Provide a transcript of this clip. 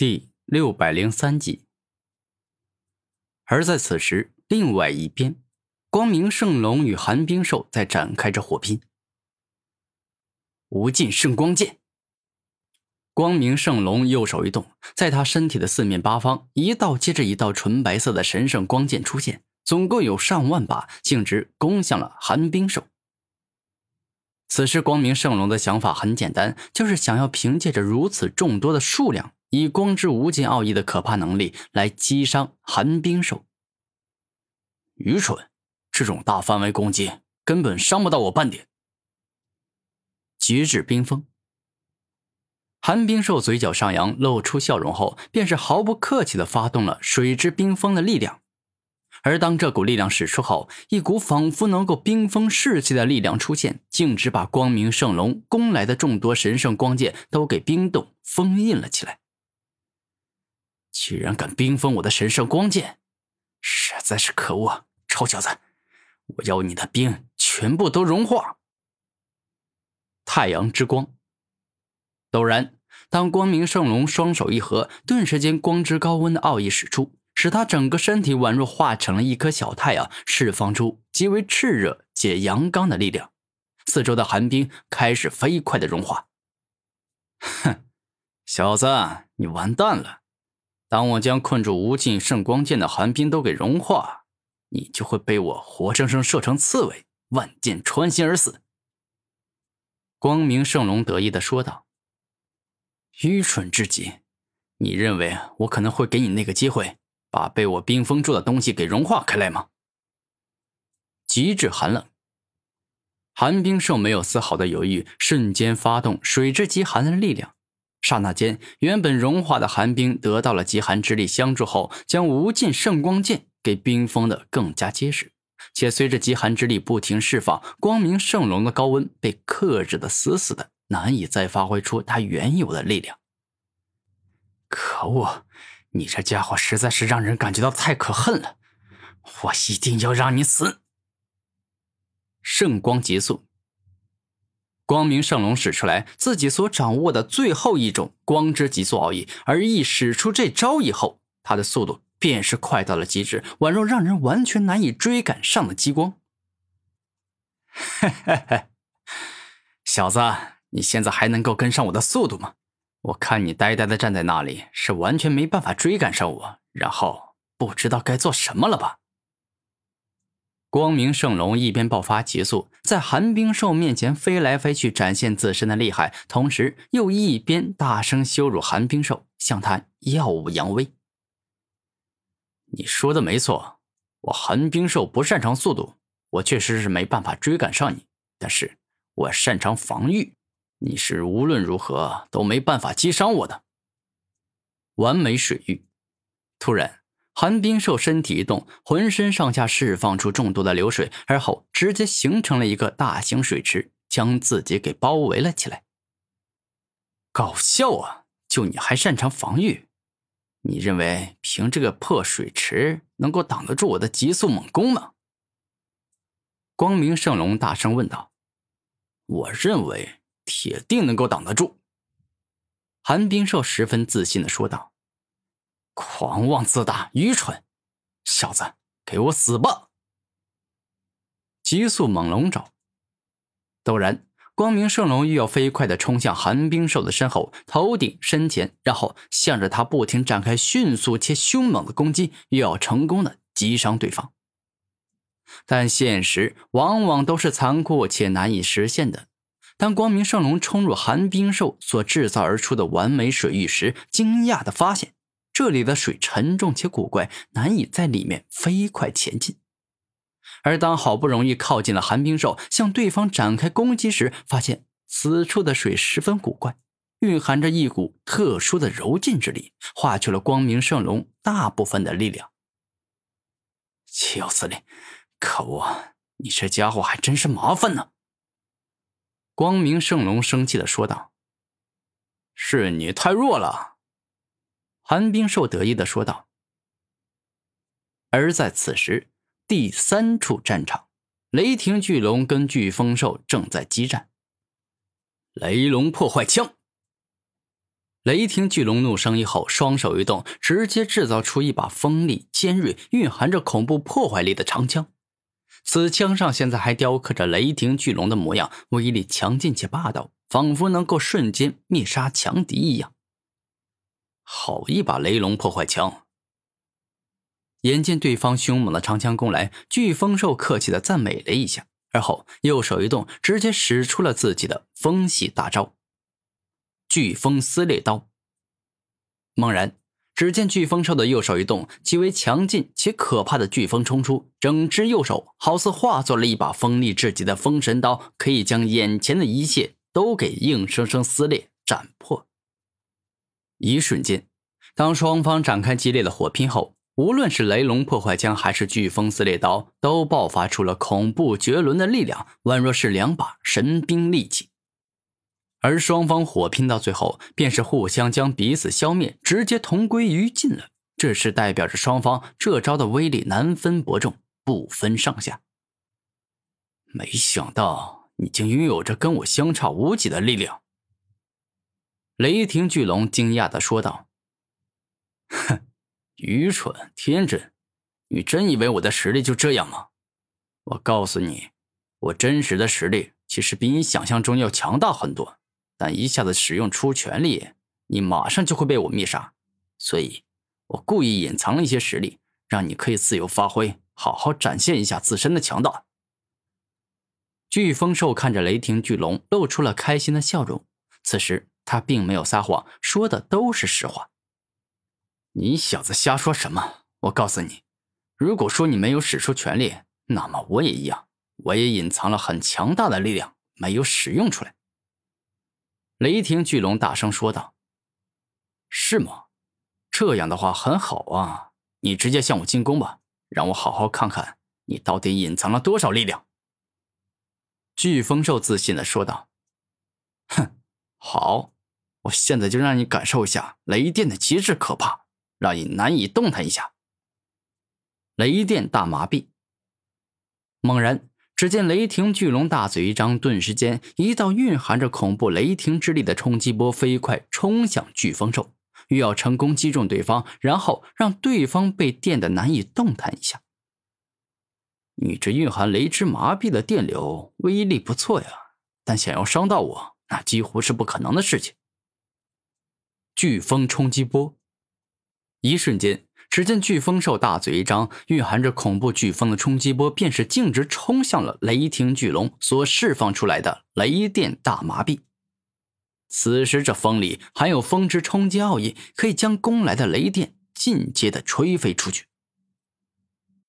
第六百零三集。而在此时，另外一边，光明圣龙与寒冰兽在展开着火拼。无尽圣光剑。光明圣龙右手一动，在他身体的四面八方，一道接着一道纯白色的神圣光剑出现，总共有上万把，径直攻向了寒冰兽。此时，光明圣龙的想法很简单，就是想要凭借着如此众多的数量，以光之无尽奥义的可怕能力来击伤寒冰兽。愚蠢，这种大范围攻击根本伤不到我半点。绝至冰封，寒冰兽嘴角上扬，露出笑容后，便是毫不客气的发动了水之冰封的力量。而当这股力量使出后，一股仿佛能够冰封世界的力量出现，径直把光明圣龙攻来的众多神圣光剑都给冰冻封印了起来。居然敢冰封我的神圣光剑，实在是可恶！啊臭小子，我要你的冰全部都融化！太阳之光。陡然，当光明圣龙双手一合，顿时间光之高温的奥义使出。使他整个身体宛若化成了一颗小太阳，释放出极为炽热且阳刚的力量。四周的寒冰开始飞快的融化。哼，小子，你完蛋了！当我将困住无尽圣光剑的寒冰都给融化，你就会被我活生生射成刺猬，万箭穿心而死。光明圣龙得意的说道：“愚蠢至极！你认为我可能会给你那个机会？”把被我冰封住的东西给融化开来吗？极致寒冷，寒冰兽没有丝毫的犹豫，瞬间发动水之极寒的力量。刹那间，原本融化的寒冰得到了极寒之力相助后，将无尽圣光剑给冰封的更加结实。且随着极寒之力不停释放，光明圣龙的高温被克制的死死的，难以再发挥出它原有的力量。可恶！你这家伙实在是让人感觉到太可恨了，我一定要让你死！圣光结束，光明圣龙使出来自己所掌握的最后一种光之极速奥义，而一使出这招以后，他的速度便是快到了极致，宛若让人完全难以追赶上的激光。嘿嘿嘿，小子，你现在还能够跟上我的速度吗？我看你呆呆的站在那里，是完全没办法追赶上我，然后不知道该做什么了吧？光明圣龙一边爆发急速，在寒冰兽面前飞来飞去，展现自身的厉害，同时又一边大声羞辱寒冰兽，向他耀武扬威。你说的没错，我寒冰兽不擅长速度，我确实是没办法追赶上你，但是我擅长防御。你是无论如何都没办法击伤我的完美水域。突然，寒冰兽身体一动，浑身上下释放出众多的流水，而后直接形成了一个大型水池，将自己给包围了起来。搞笑啊！就你还擅长防御？你认为凭这个破水池能够挡得住我的急速猛攻吗？光明圣龙大声问道：“我认为。”铁定能够挡得住。”寒冰兽十分自信的说道。“狂妄自大，愚蠢，小子，给我死吧！”急速猛龙爪。陡然，光明圣龙又要飞快的冲向寒冰兽的身后、头顶、身前，然后向着他不停展开迅速且凶猛的攻击，又要成功的击伤对方。但现实往往都是残酷且难以实现的。当光明圣龙冲入寒冰兽所制造而出的完美水域时，惊讶的发现这里的水沉重且古怪，难以在里面飞快前进。而当好不容易靠近了寒冰兽，向对方展开攻击时，发现此处的水十分古怪，蕴含着一股特殊的柔劲之力，化去了光明圣龙大部分的力量。岂有此理！可恶，你这家伙还真是麻烦呢！光明圣龙生气的说道：“是你太弱了。”寒冰兽得意的说道。而在此时，第三处战场，雷霆巨龙跟飓风兽正在激战。雷龙破坏枪。雷霆巨龙怒声一吼，双手一动，直接制造出一把锋利、尖锐、蕴含着恐怖破坏力的长枪。此枪上现在还雕刻着雷霆巨龙的模样，威力强劲且霸道，仿佛能够瞬间灭杀强敌一样。好一把雷龙破坏枪！眼见对方凶猛的长枪攻来，飓风兽客气的赞美了一下，而后右手一动，直接使出了自己的风系大招——飓风撕裂刀。猛然，只见飓风兽的右手一动，极为强劲且可怕的飓风冲出，整只右手好似化作了一把锋利至极的风神刀，可以将眼前的一切都给硬生生撕裂斩破。一瞬间，当双方展开激烈的火拼后。无论是雷龙破坏枪还是飓风撕裂刀，都爆发出了恐怖绝伦的力量，宛若是两把神兵利器。而双方火拼到最后，便是互相将彼此消灭，直接同归于尽了。这是代表着双方这招的威力难分伯仲，不分上下。没想到你竟拥有着跟我相差无几的力量。雷霆巨龙惊讶的说道：“哼。”愚蠢天真，你真以为我的实力就这样吗？我告诉你，我真实的实力其实比你想象中要强大很多。但一下子使用出全力，你马上就会被我灭杀。所以，我故意隐藏了一些实力，让你可以自由发挥，好好展现一下自身的强大。飓风兽看着雷霆巨龙，露出了开心的笑容。此时，他并没有撒谎，说的都是实话。你小子瞎说什么？我告诉你，如果说你没有使出全力，那么我也一样，我也隐藏了很强大的力量，没有使用出来。雷霆巨龙大声说道：“是吗？这样的话很好啊，你直接向我进攻吧，让我好好看看你到底隐藏了多少力量。”飓风兽自信的说道：“哼，好，我现在就让你感受一下雷电的极致可怕。”让你难以动弹一下。雷电大麻痹。猛然，只见雷霆巨龙大嘴一张，顿时间，一道蕴含着恐怖雷霆之力的冲击波飞快冲向飓风兽，欲要成功击中对方，然后让对方被电的难以动弹一下。你这蕴含雷之麻痹的电流威力不错呀，但想要伤到我，那几乎是不可能的事情。飓风冲击波。一瞬间，只见飓风兽大嘴一张，蕴含着恐怖飓风的冲击波，便是径直冲向了雷霆巨龙所释放出来的雷电大麻痹。此时，这风里含有风之冲击奥义，可以将攻来的雷电进阶的吹飞出去。